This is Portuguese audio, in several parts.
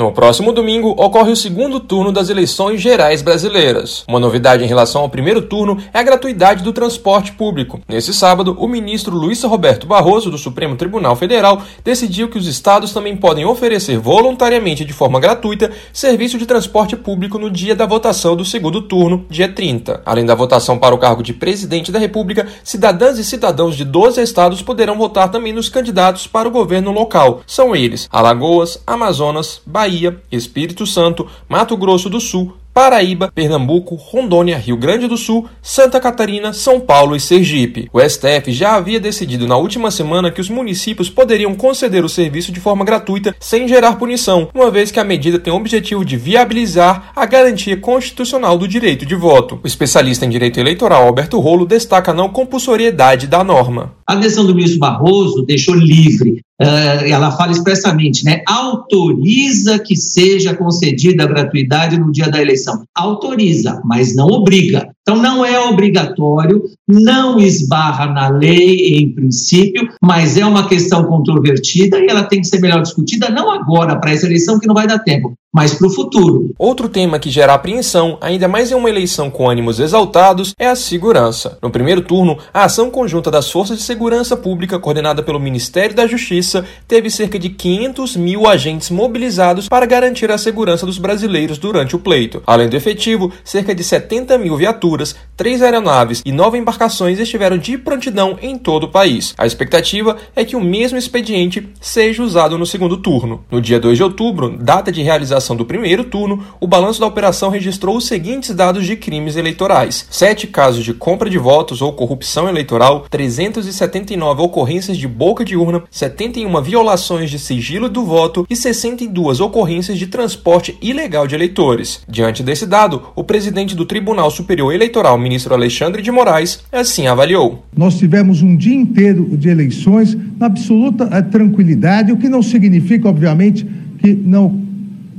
No próximo domingo ocorre o segundo turno das eleições gerais brasileiras. Uma novidade em relação ao primeiro turno é a gratuidade do transporte público. Nesse sábado, o ministro Luiz Roberto Barroso, do Supremo Tribunal Federal, decidiu que os estados também podem oferecer voluntariamente de forma gratuita serviço de transporte público no dia da votação do segundo turno, dia 30. Além da votação para o cargo de presidente da República, cidadãs e cidadãos de 12 estados poderão votar também nos candidatos para o governo local. São eles Alagoas, Amazonas, Bahia, Espírito Santo, Mato Grosso do Sul, Paraíba, Pernambuco, Rondônia, Rio Grande do Sul, Santa Catarina, São Paulo e Sergipe. O STF já havia decidido na última semana que os municípios poderiam conceder o serviço de forma gratuita sem gerar punição, uma vez que a medida tem o objetivo de viabilizar a garantia constitucional do direito de voto. O especialista em direito eleitoral Alberto Rolo destaca a não compulsoriedade da norma. A decisão do ministro Barroso deixou livre Uh, ela fala expressamente, né, autoriza que seja concedida a gratuidade no dia da eleição. Autoriza, mas não obriga. Então, não é obrigatório, não esbarra na lei em princípio, mas é uma questão controvertida e ela tem que ser melhor discutida, não agora, para essa eleição, que não vai dar tempo, mas para o futuro. Outro tema que gera apreensão, ainda mais em uma eleição com ânimos exaltados, é a segurança. No primeiro turno, a ação conjunta das Forças de Segurança Pública, coordenada pelo Ministério da Justiça, teve cerca de 500 mil agentes mobilizados para garantir a segurança dos brasileiros durante o pleito. Além do efetivo, cerca de 70 mil viaturas, três aeronaves e nove embarcações estiveram de prontidão em todo o país. A expectativa é que o mesmo expediente seja usado no segundo turno. No dia 2 de outubro, data de realização do primeiro turno, o balanço da operação registrou os seguintes dados de crimes eleitorais: sete casos de compra de votos ou corrupção eleitoral, 379 ocorrências de boca de urna, 71 violações de sigilo do voto e 62 ocorrências de transporte ilegal de eleitores. Diante desse dado, o presidente do Tribunal Superior Eleitoral, ministro Alexandre de Moraes, assim avaliou. Nós tivemos um dia inteiro de eleições na absoluta eh, tranquilidade, o que não significa, obviamente, que não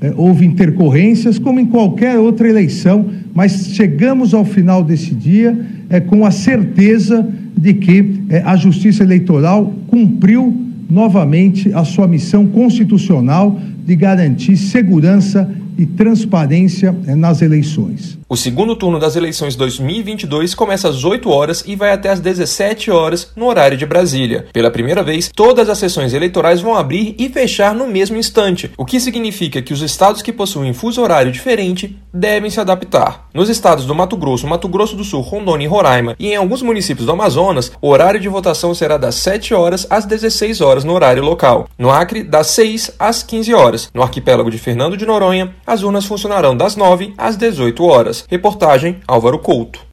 é, houve intercorrências, como em qualquer outra eleição, mas chegamos ao final desse dia é, com a certeza de que é, a Justiça Eleitoral cumpriu novamente a sua missão constitucional de garantir segurança e transparência é, nas eleições. O segundo turno das eleições 2022 começa às 8 horas e vai até às 17 horas no horário de Brasília. Pela primeira vez, todas as sessões eleitorais vão abrir e fechar no mesmo instante, o que significa que os estados que possuem fuso horário diferente devem se adaptar. Nos estados do Mato Grosso, Mato Grosso do Sul, Rondônia e Roraima, e em alguns municípios do Amazonas, o horário de votação será das 7 horas às 16 horas no horário local. No Acre, das 6 às 15 horas. No arquipélago de Fernando de Noronha, as urnas funcionarão das 9 às 18 horas. Reportagem Álvaro Couto.